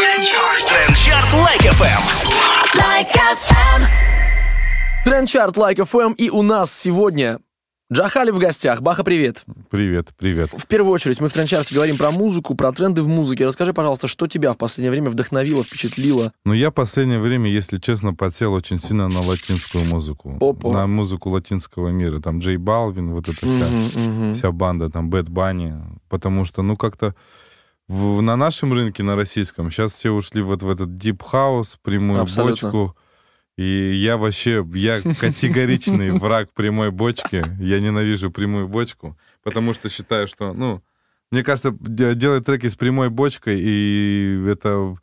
Трендчарт Лайк FM. Like FM. Trend Chart Like FM, и у нас сегодня Jah Khalib в гостях. Баха, привет. Привет, привет. В первую очередь мы в Trend Chart е говорим про музыку, про тренды в музыке. Расскажи, пожалуйста, что тебя в последнее время вдохновило, впечатлило? Ну, я в последнее время, если честно, подсел очень сильно на латинскую музыку. Опа. На музыку латинского мира. Там J Balvin, вот эта вся, Мгм, мгм. вся банда, там Bad Bunny. Потому что, ну, как-то в- на нашем рынке, на российском, сейчас все ушли вот в этот дип хаус, прямую Абсолютно. бочку. И я вообще, я категоричный враг прямой бочки. Я ненавижу прямую бочку, потому что считаю, что, ну, мне кажется, де- делать треки с прямой бочкой, и это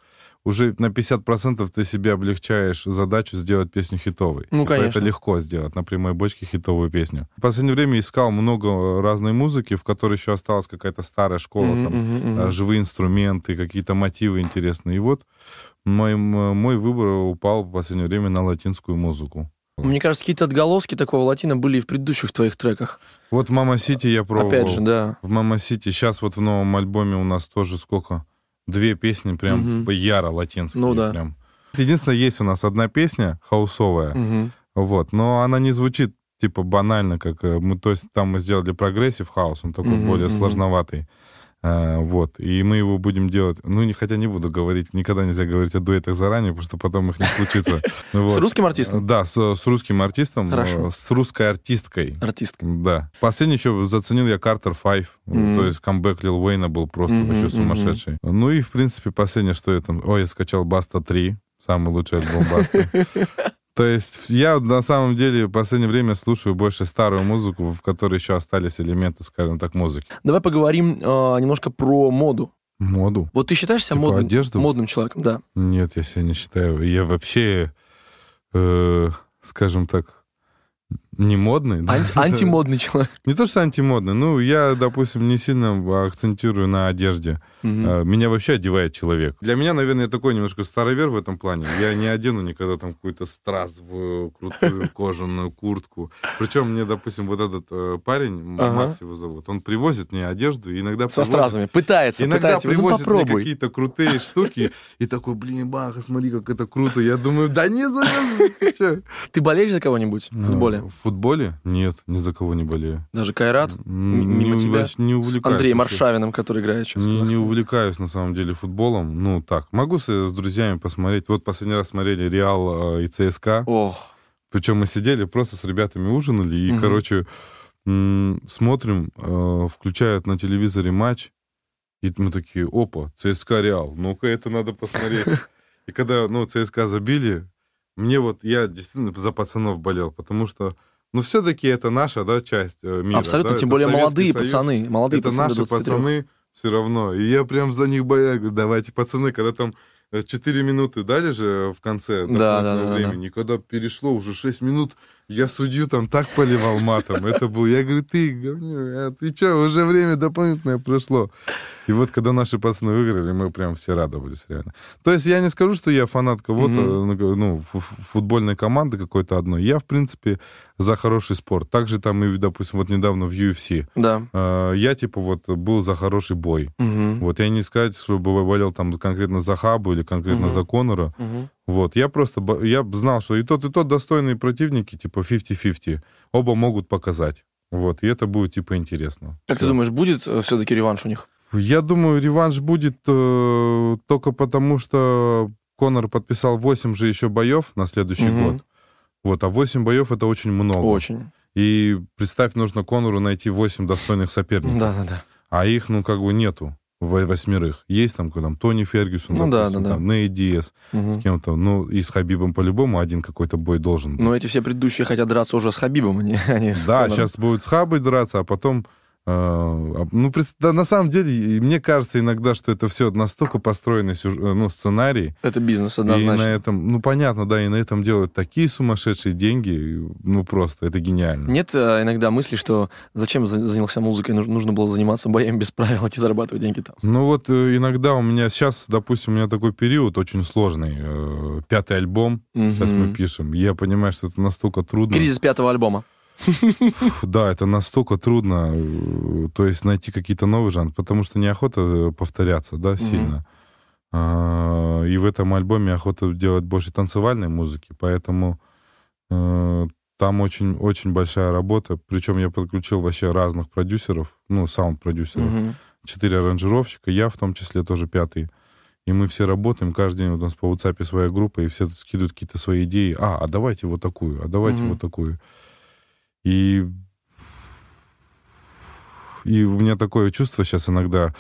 уже на 50% ты себе облегчаешь задачу сделать песню хитовой. Ну, Типа, конечно. Это легко сделать на прямой бочке хитовую песню. В последнее время искал много разной музыки, в которой еще осталась какая-то старая школа, Мгм, там, а, живые инструменты, какие-то мотивы интересные. И вот мой, м- мой выбор упал в последнее время на латинскую музыку. Мне кажется, какие-то отголоски такого латина были и в предыдущих твоих треках. Вот в Мамасите я пробовал. Опять же, да. В Мамасите сейчас вот в новом альбоме у нас тоже сколько? Две песни прям Мгм. яро латинские. Ну да. Прям. Единственное, есть у нас одна песня хаусовая, Мгм. вот, но она не звучит типа банально, как э, мы, то есть там мы сделали прогрессив хаус, он такой Мгм, более мгм. сложноватый. А, вот, и мы его будем делать, ну, не, хотя не буду говорить, никогда нельзя говорить о дуэтах заранее, потому что потом их не случится. С русским артистом? Да, с, с русским артистом, Хорошо. э, с русской артисткой. Артистка. Да. Последний еще заценил я Картер Файв. То есть камбэк Лил Уэйна был просто Мгм, вообще сумасшедший. Ну и, в принципе, последнее, что я там... Ой, я скачал Баста 3. Самый лучший альбом Баста. То есть я на самом деле в последнее время слушаю больше старую музыку, в которой еще остались элементы, скажем так, музыки. Давай поговорим а, немножко про моду. Моду? Вот ты считаешь себя Типа модным, одежду? модным человеком? Да. Нет, я себя не считаю. Я вообще, э, скажем так, не модный. да. Анти- антимодный человек. Не то, что антимодный. Ну, я, допустим, не сильно акцентирую на одежде. А, Меня вообще одевает человек. Для меня, наверное, я такой немножко старовер в этом плане. Я не одену никогда там какую-то стразовую, крутую кожаную куртку. Причем мне, допустим, вот этот э, парень, Ага. Макс его зовут, он привозит мне одежду, и иногда Со привозит- стразами. Пытается, Иногда пытается. Ну, привозит мне попробуй. какие-то крутые штуки, и такой, блин, баха, смотри, как это круто. Я думаю, да нет, завязывай, ты болеешь за кого-нибудь в футболе? Футболе? Нет, ни за кого не болею. Даже Кайрат? М, мимо не, тебя? не С увлекаюсь. Андреем вообще. Аршавиным, который играет сейчас. Не, не увлекаюсь, на самом деле, футболом. Ну, так, могу с, с друзьями посмотреть. Вот последний раз смотрели Реал э, и ЦСКА. Ох, Причем мы сидели, просто с ребятами ужинали. И, Мгм. короче, м, смотрим, э, включают на телевизоре матч. И мы такие, опа, ЦСКА Реал. Ну-ка, это надо посмотреть. И когда, ну, ЦСКА забили, мне вот, я действительно за пацанов болел, потому что, ну, все-таки это наша, да, часть э, мира. абсолютно. да, Тем это более Советский молодые Союз. пацаны. Молодые это пацаны наши 23. пацаны все равно. И я прям за них боюсь. Говорю, давайте, пацаны, когда там 4 минуты дали же в конце Да, да, да, да. времени, когда перешло уже 6 минут, я судью там так поливал матом. Это был, я говорю, ты, говнюк, а ты что, уже время дополнительное прошло. И вот когда наши пацаны выиграли, мы прям все радовались реально. То есть я не скажу, что я фанат кого-то, ну, фу- фу- футбольной команды какой-то одной. Я, в принципе, за хороший спорт. Также там, и, допустим, вот недавно в UFC. Да. Э, Я, типа, вот был за хороший бой. Мгм. Вот я не сказать, чтобы болел там конкретно за Хабу или конкретно Мгм. за Конора. Мгм. Вот, я просто, я знал, что и тот, и тот достойные противники, типа 50-50. Оба могут показать. Вот, и это будет, типа, интересно. Как ты Всё. думаешь, будет все-таки реванш у них? Я думаю, реванш будет э, только потому, что Конор подписал 8 же еще боев на следующий Мгм. год. Вот, а 8 боев это очень много. Очень. И представь, нужно Конору найти 8 достойных соперников. Да, да, да. А их, ну, как бы нету восьмерых. Есть там, там Тони Фергюсон, Ну да, допустим, да, да. там, Ней Диас Мгм. с кем-то. Ну, и с Хабибом по-любому один какой-то бой должен быть. Но эти все предыдущие хотят драться уже с Хабибом, а не, а не с да, Конором. сейчас будет с Хабой драться, а потом... э, а, ну, на самом деле, и мне кажется иногда, что это все настолько построенный э, ну, сценарий, Это бизнес, и однозначно. на этом, ну, понятно, да, и на этом делают такие сумасшедшие деньги, и, ну, просто, это гениально. Нет а, иногда мысли, что зачем за- занялся музыкой, нуж- нужно было заниматься боями без правил, идти зарабатывать деньги там. Ну вот э, иногда у меня сейчас, допустим, у меня такой период очень сложный. э, Пятый альбом, сейчас мы пишем. Я понимаю, что это настолько трудно. Кризис пятого альбома. Да, это настолько трудно, э, то есть найти какие-то новые жанры, потому что неохота э, повторяться, да, сильно. А, И в этом альбоме охота делать больше танцевальной музыки, поэтому э, там очень, очень большая работа. Причем я подключил вообще разных продюсеров, ну, саунд-продюсеров. Четыре аранжировщика, я в том числе тоже пятый. И мы все работаем, каждый день вот у нас по WhatsApp своя группа, и все тут скидывают какие-то свои идеи. А, а давайте вот такую, а давайте вот такую. И, и у меня такое чувство сейчас иногда,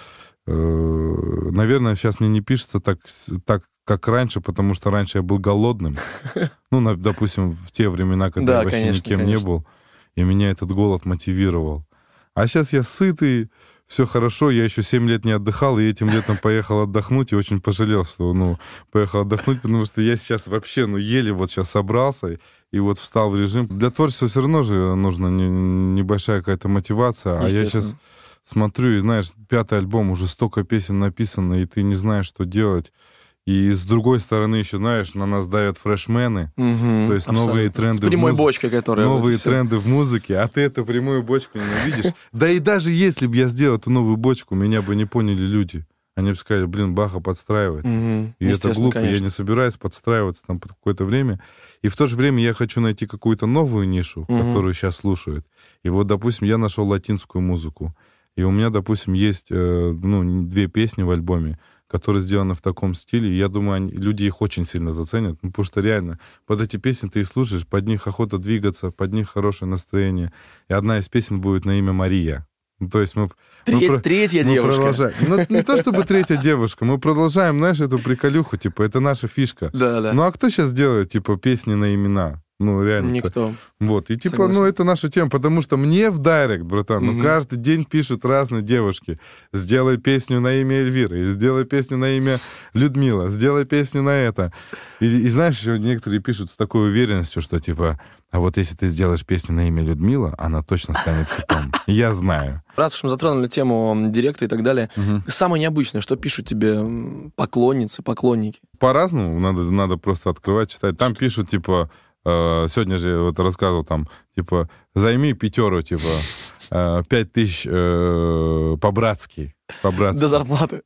э, наверное, сейчас мне не пишется так, так, как раньше, потому что раньше я был голодным. Ну, допустим, в те времена, когда Да, я вообще конечно, никем не конечно. был, и меня этот голод мотивировал. А сейчас я сытый, все хорошо, я еще 7 лет не отдыхал, и этим летом поехал отдохнуть, и очень пожалел, что, ну, поехал отдохнуть, потому что я сейчас вообще, ну, еле вот сейчас собрался, и вот встал в режим. Для творчества все равно же нужна не- небольшая какая-то мотивация, а я сейчас смотрю, и знаешь, пятый альбом, уже столько песен написано, и ты не знаешь, что делать. И с другой стороны еще, знаешь, на нас давят фрешмены, Мгм, то есть новые абсолютно. тренды С в прямой музыке. бочкой, которая... новые тренды в музыке, а ты эту прямую бочку ненавидишь. Да и даже если бы я сделал эту новую бочку, меня бы не поняли люди. Они бы сказали, блин, Баха подстраивает. И это глупо, я не собираюсь подстраиваться там под какое-то время. И в то же время я хочу найти какую-то новую нишу, Мгм. которую сейчас слушают. И вот, допустим, я нашел латинскую музыку. И у меня, допустим, есть э, ну, две песни в альбоме, которые сделаны в таком стиле. И я думаю, они- люди их очень сильно заценят. Ну, потому что реально, под эти песни ты их слушаешь, под них охота двигаться, под них хорошее настроение. И одна из песен будет на имя Мария. Ну, то есть мы, мы Тре- про- Третья мы девушка. продолжаем. Ну, не то чтобы третья девушка, мы продолжаем, знаешь, эту приколюху, типа, это наша фишка. Да, да. Ну а кто сейчас делает, типа, песни на имена? Ну, реально. Никто. Вот, и типа, Согласен. ну, это наша тема, потому что мне в директ, братан, ну, Мгм. каждый день пишут разные девушки. Сделай песню на имя Эльвиры, сделай песню на имя Людмила, сделай песню на это. И, и знаешь, еще некоторые пишут с такой уверенностью, что, типа, а вот если ты сделаешь песню на имя Людмила, она точно станет хитом. Я знаю. Раз уж мы затронули тему директа и так далее, Мгм. самое необычное, что пишут тебе поклонницы, поклонники. по-разному, надо, надо просто открывать, читать. Там пишут, типа, э, сегодня же я вот рассказывал, там, типа, займи пятеру, типа, э, пять тысяч э, по-братски. По-братски. До зарплаты.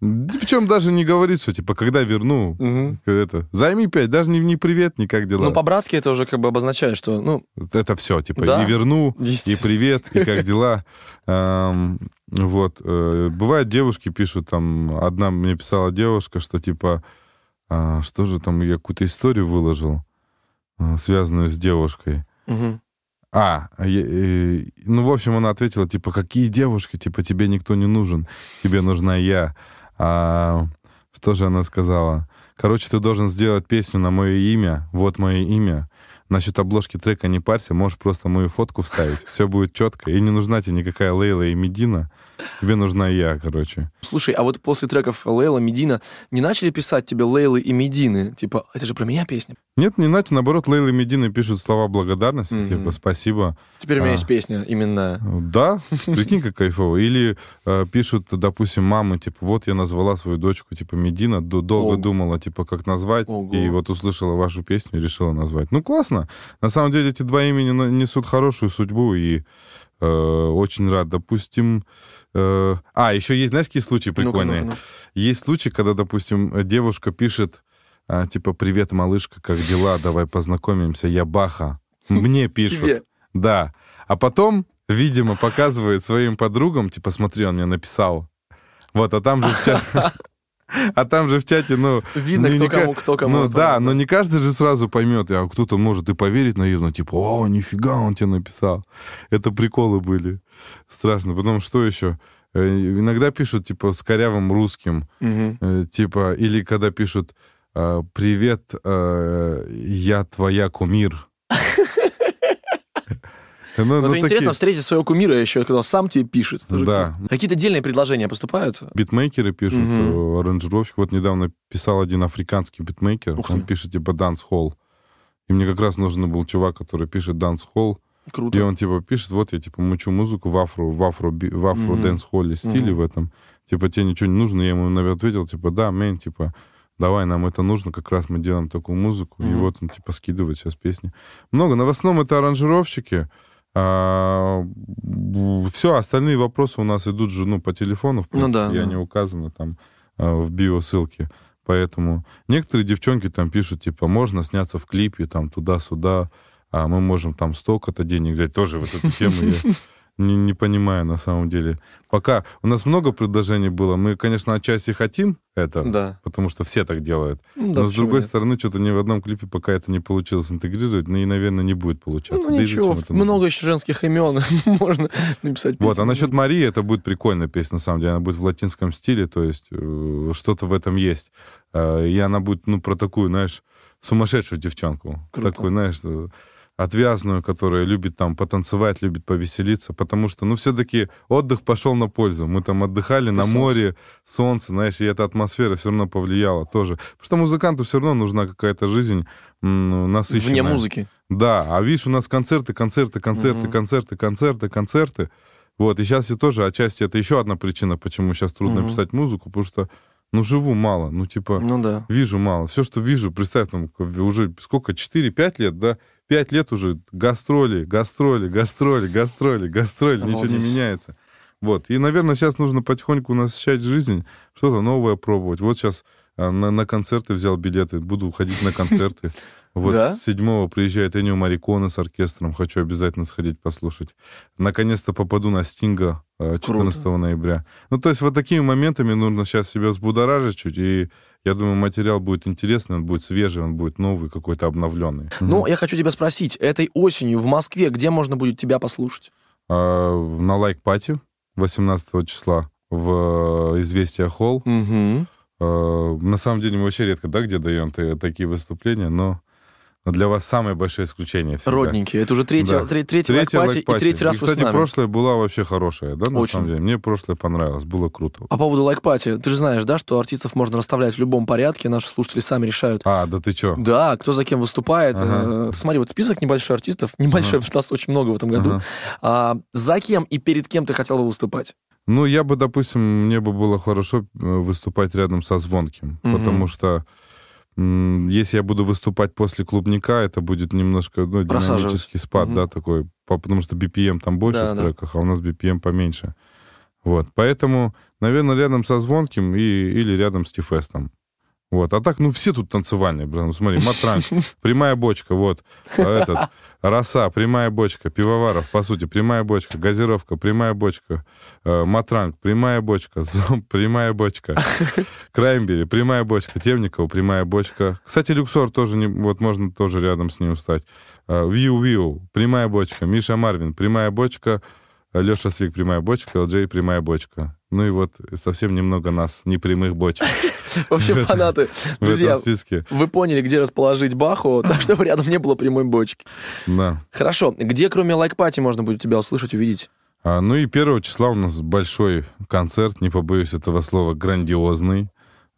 Причем даже не говорит, что, типа, когда верну, Мгм. это, займи пять, даже не, не привет, ни как дела. Ну, по-братски это уже как бы обозначает, что, ну, Это все, типа, Да. и верну, и привет, и как дела. Вот. э, Бывает, девушки пишут, там, одна мне писала девушка, что, типа, а, что же там, я какую-то историю выложил, связанную с девушкой. Мгм. А, э, ну, в общем, она ответила, типа, какие девушки, типа, тебе никто не нужен, тебе нужна я. А, что же она сказала? Короче, ты должен сделать песню на мое имя, вот мое имя. Насчет обложки трека не парься, можешь просто мою фотку вставить, все будет четко, и не нужна тебе никакая Лейла и Медина, тебе нужна я, короче. Слушай, а вот после треков Лейла, Медина, не начали писать тебе Лейлы и Медины? Типа, это же про меня песня. Нет, не иначе, наоборот, Лейла и Медина пишут слова благодарности, Мгм. типа, спасибо. Теперь у меня А. есть песня именно... Да, прикинь, как кайфово. Или э, пишут, допустим, мамы, типа, вот я назвала свою дочку, типа, Медина, долго Ого. думала, типа, как назвать, Ого. и вот услышала вашу песню и решила назвать. Ну, классно. На самом деле, эти два имени несут хорошую судьбу, и очень рад. Допустим... э, а, еще есть, знаешь, какие случаи Ну-ка, прикольные? ну-ка, Есть случаи, когда, допустим, девушка пишет, а, типа, привет, малышка, как дела, давай познакомимся, я Баха. Мне пишут. Тебе. Да. А потом, видимо, показывает своим подругам, типа, смотри, он мне написал. Вот, а там же в чате... А там же в чате, ну... Видно, ну, кто не кому, кто кому. Ну да, но не каждый же сразу поймет, а кто-то может и поверить наивно, типа, о, нифига он тебе написал. Это приколы были. Страшно. Потом что еще? Э, Иногда пишут, типа, с корявым русским. Э, типа, или когда пишут э, «Привет, э, я твоя кумир». Ну, Ну, ну, это такие интересно встретить своего кумира еще, когда он сам тебе пишет. Да. Какие-то отдельные предложения поступают? Битмейкеры пишут, э, аранжировщик. Вот недавно писал один африканский битмейкер, Ух он ты. пишет типа дance-холл. И мне как раз нужен был чувак, который пишет dance-холл, Круто. и он типа пишет, вот я типа мучу музыку в афро, в афро, в афро Мгм. дэнс-холле стиле Мгм. в этом. Типа тебе ничего не нужно, я ему наверное, ответил, типа, да, мэн, типа, давай, нам это нужно, как раз мы делаем такую музыку, и Мгм. вот он, типа, скидывает сейчас песни. Много, но в основном это аранжировщики, все, остальные вопросы у нас идут же, ну, по телефону, в Ну принципе, да, и да. они указаны там э, в биосылке. Поэтому некоторые девчонки там пишут, типа, можно сняться в клипе, там, туда-сюда, а мы можем там столько-то денег взять. Тоже вот эту тему я не, не понимаю на самом деле. Пока у нас много предложений было, мы, конечно, отчасти хотим это, Да. потому что все так делают. Ну, да, Но с другой нет? стороны, что-то ни в одном клипе пока это не получилось интегрировать, ну и, наверное, не будет получаться. Ну Да ничего, это нужно? много еще женских имен можно написать. Вот, песню. а насчет Марии, это будет прикольная песня, на самом деле. Она будет в латинском стиле, то есть э, что-то в этом есть. Э, и она будет, ну, про такую, знаешь, сумасшедшую девчонку. Круто. Такую, знаешь, э, отвязную, которая любит там потанцевать, любит повеселиться, потому что, ну, все-таки отдых пошел на пользу. Мы там отдыхали на Солнце. море, солнце, знаешь, и эта атмосфера все равно повлияла тоже. Потому что музыканту все равно нужна какая-то жизнь ну, насыщенная. Вне музыки. Да, а видишь, у нас концерты, концерты, концерты, Мгм. концерты, концерты, концерты. Вот, и сейчас я тоже отчасти, это еще одна причина, почему сейчас трудно Мгм. писать музыку, потому что, ну, живу мало, ну, типа, Ну да. вижу мало. Все, что вижу, представь, там, уже сколько, 4-5 лет, да? 5 лет уже гастроли, гастроли, гастроли, гастроли, гастроли, ничего не Обалдеть. меняется. Вот, и, наверное, сейчас нужно потихоньку насыщать жизнь, что-то новое пробовать. Вот сейчас на, на концерты взял билеты, буду ходить на концерты. Вот Да? 7 приезжает Энио Мариконе с оркестром, хочу обязательно сходить послушать. Наконец-то попаду на Стинга э, 14 ноября. Ну, то есть вот такими моментами нужно сейчас себя взбудоражить чуть, и я думаю, материал будет интересный, он будет свежий, он будет новый, какой-то обновленный. Ну, я хочу тебя спросить, этой осенью в Москве где можно будет тебя послушать? А, на Like Party 18 числа в э, «Известия Холл». Угу. На самом деле мы вообще редко, да, где даем та- такие выступления, но для вас самое большое исключение всегда. Родненькие. Это уже третья, Да. тре- третий Третья Like Party, и Like Party. третий раз И, вы кстати, с нами. прошлое была вообще хорошая, да, на Очень. самом деле? Мне прошлое понравилось, было круто. По поводу лайк-пати, ты же знаешь, да, что артистов можно расставлять в любом порядке, наши слушатели сами решают. А, да ты чё? Да, кто за кем выступает. Ага. Э, Смотри, вот список небольшой артистов, небольшой, что нас очень много в этом году. Ага. А, за кем и перед кем ты хотел бы выступать? Ну, я бы, допустим, мне бы было хорошо э, выступать рядом со Звонким, Мгм. потому что если я буду выступать после клубника, это будет немножко ну, динамический спад, Мгм. да, такой, по- потому что BPM там больше Да, в да. треках, а у нас BPM поменьше. Вот, поэтому, наверное, рядом со Звонким и, или рядом с Тифестом. Вот, а так, ну, все тут танцевальные, блин, ну, смотри, Матранг, прямая бочка, вот, а этот, Роса, прямая бочка, Пивоваров, по сути, прямая бочка, Газировка, прямая бочка, э, Матранг, прямая бочка, Зомб, прямая бочка, Краймбери, прямая бочка, Темникова, прямая бочка. Кстати, Люксор тоже, не, вот можно тоже рядом с ним встать. Э, Виу, прямая бочка, Миша Марвин, прямая бочка, Леша Свик, прямая бочка, ЛД, прямая бочка. Ну и вот совсем немного нас, непрямых бочек Вообще фанаты. Друзья, вы поняли, где расположить Баху, так чтобы рядом не было прямой бочки. Да. Хорошо. Где, кроме лайк-пати, можно будет тебя услышать, увидеть? А, ну и первого числа у нас большой концерт, не побоюсь этого слова, грандиозный.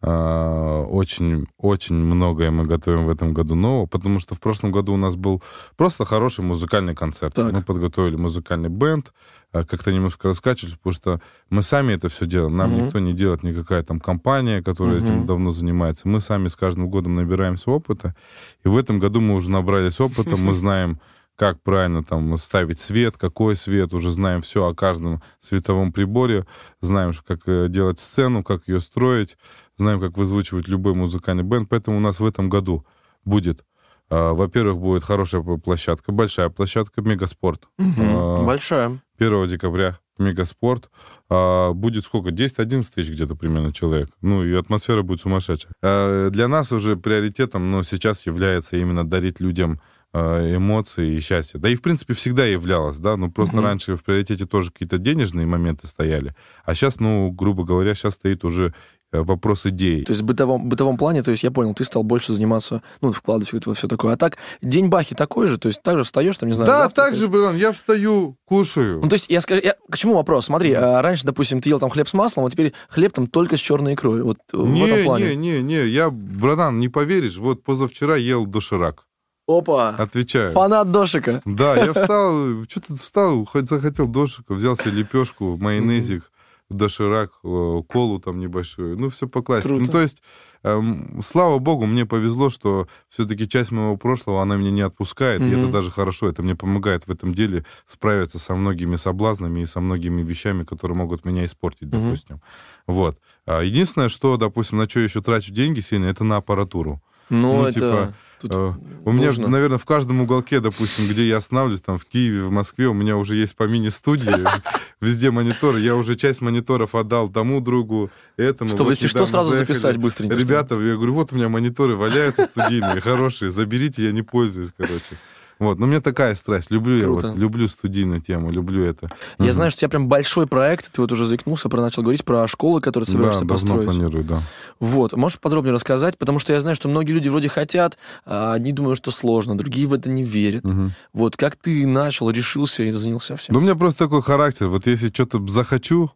А, очень, очень многое мы готовим в этом году нового, потому что в прошлом году у нас был просто хороший музыкальный концерт. Так. Мы подготовили музыкальный бенд, а, как-то немножко раскачивались, потому что мы сами это все делаем. Нам Мгм. никто не делает, никакая там компания, которая Мгм. этим давно занимается. Мы сами с каждым годом набираемся опыта, и в этом году мы уже набрались опыта, мы знаем, как правильно там ставить свет, какой свет, уже знаем все о каждом световом приборе, знаем, как э, делать сцену, как ее строить, знаем, как вызвучивать любой музыкальный бенд, поэтому у нас в этом году будет, а, во-первых, будет хорошая площадка, большая площадка, Мегаспорт. А, Большая. 1 декабря Мегаспорт. А, будет сколько? 10-11 тысяч где-то примерно человек. Ну, и атмосфера будет сумасшедшая. Для нас уже приоритетом, ну, сейчас является именно дарить людям а, эмоции и счастье. Да и, в принципе, всегда являлось, да, ну, просто Мгм. раньше в приоритете тоже какие-то денежные моменты стояли, а сейчас, ну, грубо говоря, сейчас стоит уже э, вопрос идей. То есть в бытовом, бытовом плане, то есть я понял, ты стал больше заниматься, ну, вкладывать в это все такое. А так, день Бахи такой же, то есть так же встаешь, там, не знаю, да, завтракаешь? так же, блин, я встаю, кушаю. Ну, то есть, я скажу, я- к чему вопрос? Смотри, а, раньше, допустим, ты ел там хлеб с маслом, а теперь хлеб там только с черной икрой. Вот э, в этом Не, плане. не, не, не, я, братан, не поверишь, вот позавчера ел доширак. Опа! Отвечаю. Фанат дошика. Да, я встал, что-то встал, хоть захотел дошика, взял себе лепешку, майонезик, доширак, э, колу там небольшую. Ну, все по классике. Круто. Ну, то есть, эм, слава богу, мне повезло, что все-таки часть моего прошлого, она меня не отпускает, и Мгм. это даже хорошо, это мне помогает в этом деле справиться со многими соблазнами и со многими вещами, которые могут меня испортить, Мгм. допустим. Вот. А Единственное, что, допустим, на что я еще трачу деньги сильно, это на аппаратуру. Ну, Ну, это... типа, тут Э, У меня, нужно. наверное, в каждом уголке, допустим, где я останавливаюсь, там в Киеве, в Москве, у меня уже есть по мини-студии, везде мониторы. Я уже часть мониторов отдал тому другу, этому. Чтобы, если что, сразу записать быстренько. Ребята, я говорю, вот у меня мониторы валяются студийные, хорошие, заберите, я не пользуюсь, короче. Вот, но у меня такая страсть. Люблю я Круто. вот, люблю студийную тему, люблю это. Я Мгм. знаю, что у тебя прям большой проект, ты вот уже заикнулся, про начал говорить про школы, которые Да, собираешься давно построить. планирую, да. Вот, можешь подробнее рассказать? Потому что я знаю, что многие люди вроде хотят, а одни думают, что сложно, другие в это не верят. Мгм. Вот, как ты начал, решился и занялся всем? Да у меня просто такой характер. Вот если что-то захочу,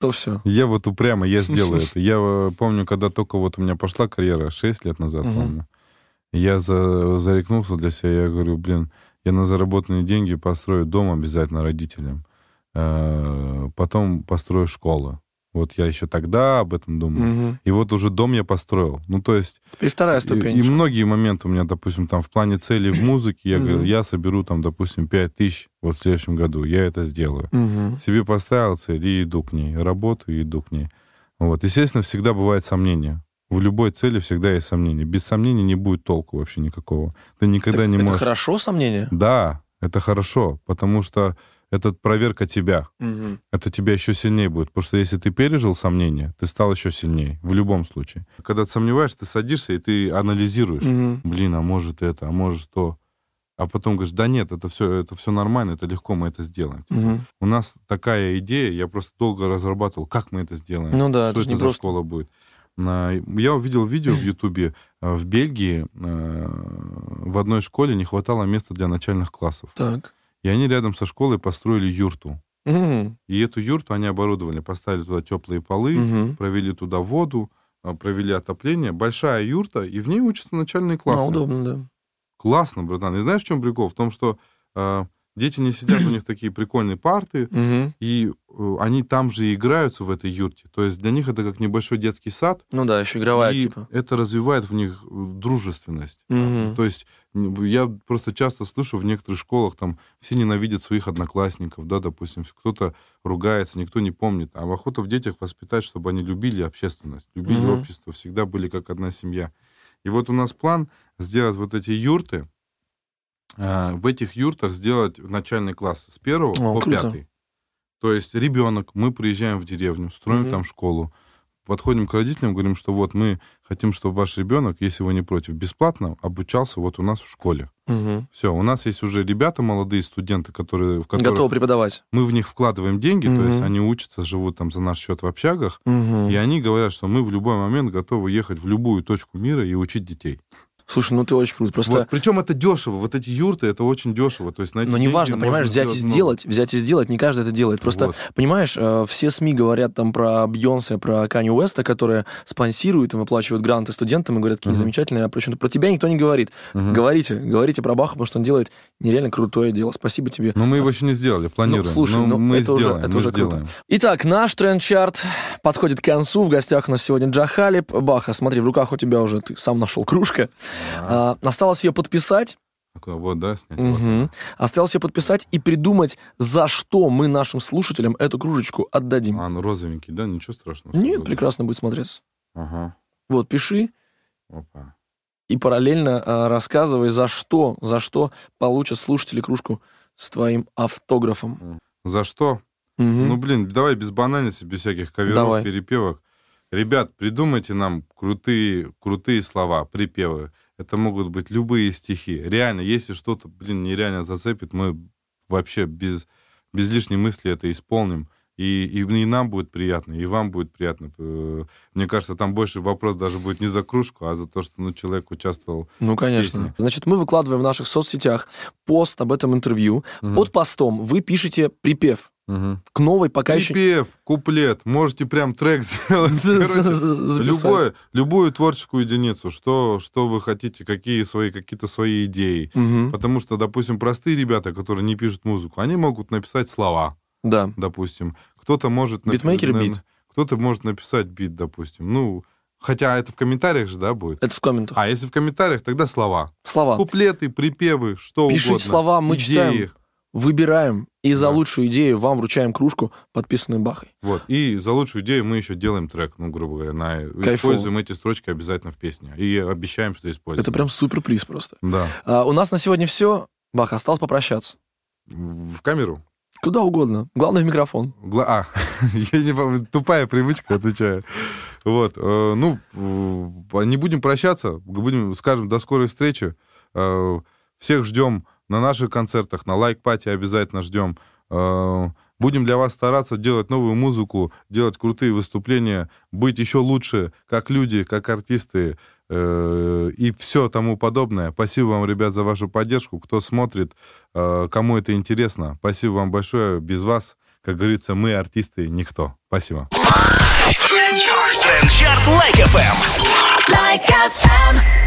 То все. Я вот упрямо, я сделаю это. Я э, помню, когда только вот у меня пошла карьера, 6 лет назад, помню. Я за, зарекнулся для себя, я говорю, блин, я на заработанные деньги построю дом обязательно родителям. Э, Потом построю школу. Вот я еще тогда об этом думал. И вот уже дом я построил. Ну, то есть... Теперь вторая И, ступень. и многие моменты у меня, допустим, там в плане целей в музыке, я Мгм. говорю, я соберу там, допустим, 5 тысяч вот в следующем году, я это сделаю Мгм. себе поставил цель и иду к ней, работаю и иду к ней. Вот. Естественно, всегда бывает сомнения. В любой цели всегда есть сомнения. Без сомнений не будет толку вообще никакого. Ты никогда Так не это можешь... хорошо, сомнение? Да, это хорошо, потому что это проверка тебя. Мгм. Это тебя еще сильнее будет. Потому что если ты пережил сомнения, ты стал еще сильнее. В любом случае. Когда ты сомневаешься, ты садишься и ты анализируешь. Мгм. Блин, а может это, а может то. А потом говоришь, да нет, это все, это все нормально, это легко, мы это сделаем. Мгм. У нас такая идея, я просто долго разрабатывал, как мы это сделаем. Ну да, что это это не за просто. школа будет. Я увидел видео в Ютубе. э, В Бельгии э, в одной школе не хватало места для начальных классов. Так. И они рядом со школой построили юрту. Мгм. И эту юрту они оборудовали, поставили туда теплые полы, Мгм. провели туда воду, э, провели отопление. Большая юрта, и в ней учатся начальные А, классы. удобно, да. Классно, братан. И знаешь, в чем прикол? В том, что э, дети не сидят, у них такие прикольные парты, Мгм. и э, они там же и играются в этой юрте. То есть для них это как небольшой детский сад, Ну да, еще игровая, и типа. это развивает в них э, дружественность. Мгм. То есть я просто часто слышу в некоторых школах, там все ненавидят своих одноклассников, да, допустим, кто-то ругается, никто не помнит. А охота в детях воспитать, чтобы они любили общественность, любили Мгм. общество, всегда были как одна семья. И вот у нас план сделать вот эти юрты, э, в этих юртах сделать начальный класс с первого О, по круто. пятый. То есть ребенок, мы приезжаем в деревню, строим Мгм. там школу, подходим к родителям, говорим, что вот мы хотим, чтобы ваш ребенок, если вы не против, бесплатно обучался вот у нас в школе. Мгм. Все, у нас есть уже ребята, молодые студенты, которые, в которых Готов преподавать. мы в них вкладываем деньги, то есть они учатся, живут там за наш счет в общагах, Мгм. и они говорят, что мы в любой момент готовы ехать в любую точку мира и учить детей. Слушай, ну ты очень крут. Просто Вот, причем это дешево, вот эти юрты, это очень дешево. То есть на Но деньги неважно, понимаешь, взять и сделать много. взять и сделать, не каждый это делает. Просто, Вот. понимаешь, э, все СМИ говорят там про Бьонсе, про Канни Уэста, которые спонсируют и выплачивают гранты студентам и говорят, какие Мгм. замечательные, а причем про тебя никто не говорит. Мгм. Говорите, говорите про Баха, потому что он делает нереально крутое дело. Спасибо тебе. Но мы его еще не сделали, планируем. слушай, Но ну, мы это уже- сделаем, это мы уже круто. сделаем. Итак, наш тренд-чарт подходит к концу. В гостях у нас сегодня Джахалип. Баха, смотри, в руках у тебя уже, ты сам нашел кружка. А, осталось ее подписать. Вот, да, снять? Мгм. Осталось ее подписать и придумать, за что мы нашим слушателям эту кружечку отдадим. А, ну розовенький, да, ничего страшного. Нет, прекрасно будет смотреться. Ага, Вот, пиши опа. и параллельно а, рассказывай, за что, за что получат слушатели кружку с твоим автографом. За что? Мгм. Ну, блин, давай без банальности, без всяких коверов, Давай. перепевок. Ребят, придумайте нам крутые, крутые слова, припевы. Это могут быть любые стихи. Реально, если что-то, блин, нереально зацепит, мы вообще без, без лишней мысли это исполним. И, и, и нам будет приятно, и вам будет приятно. Э, Мне кажется, там больше вопрос даже будет не за кружку, а за то, что ну, человек участвовал. Ну, конечно. песни. Значит, мы выкладываем в наших соцсетях пост об этом интервью. Мгм. Под постом вы пишете припев Мгм. к новой, пока еще... Припев, куплет, можете прям трек сделать. Короче. Любое, любую творческую единицу, что, что вы хотите, какие свои, какие-то свои идеи. Мгм. Потому что, допустим, простые ребята, которые не пишут музыку, они могут написать слова, Да. допустим. кто-то может... Битмейкер на- бит? Кто-то может написать бит, допустим. Ну, хотя это в комментариях же, да, будет? Это в комментах. А если в комментариях, тогда слова. Слова. Куплеты, припевы, что Пишите угодно. слова, мы идеи. читаем. Выбираем. И за Да. лучшую идею вам вручаем кружку, подписанную Бахой. Вот. И за лучшую идею мы еще делаем трек, ну, грубо говоря, на... Кайфово. используем эти строчки обязательно в песне. И обещаем, что используем. Это прям супер приз просто. Да. А, у нас на сегодня все. Бах, осталось попрощаться. В камеру? Куда угодно. Главное в микрофон. Гла- А, я не помню, тупая привычка, отвечаю. Вот, э, ну, э, не будем прощаться, будем, скажем, до скорой встречи. Э, Всех ждем на наших концертах, на лайк-пати обязательно ждем. Э, Будем для вас стараться делать новую музыку, делать крутые выступления, быть еще лучше, как люди, как артисты э, и все тому подобное. Спасибо вам, ребят, за вашу поддержку. Кто смотрит, э, кому это интересно, спасибо вам большое. Без вас, как говорится, мы, артисты, никто. Спасибо. Like FM. Like FM.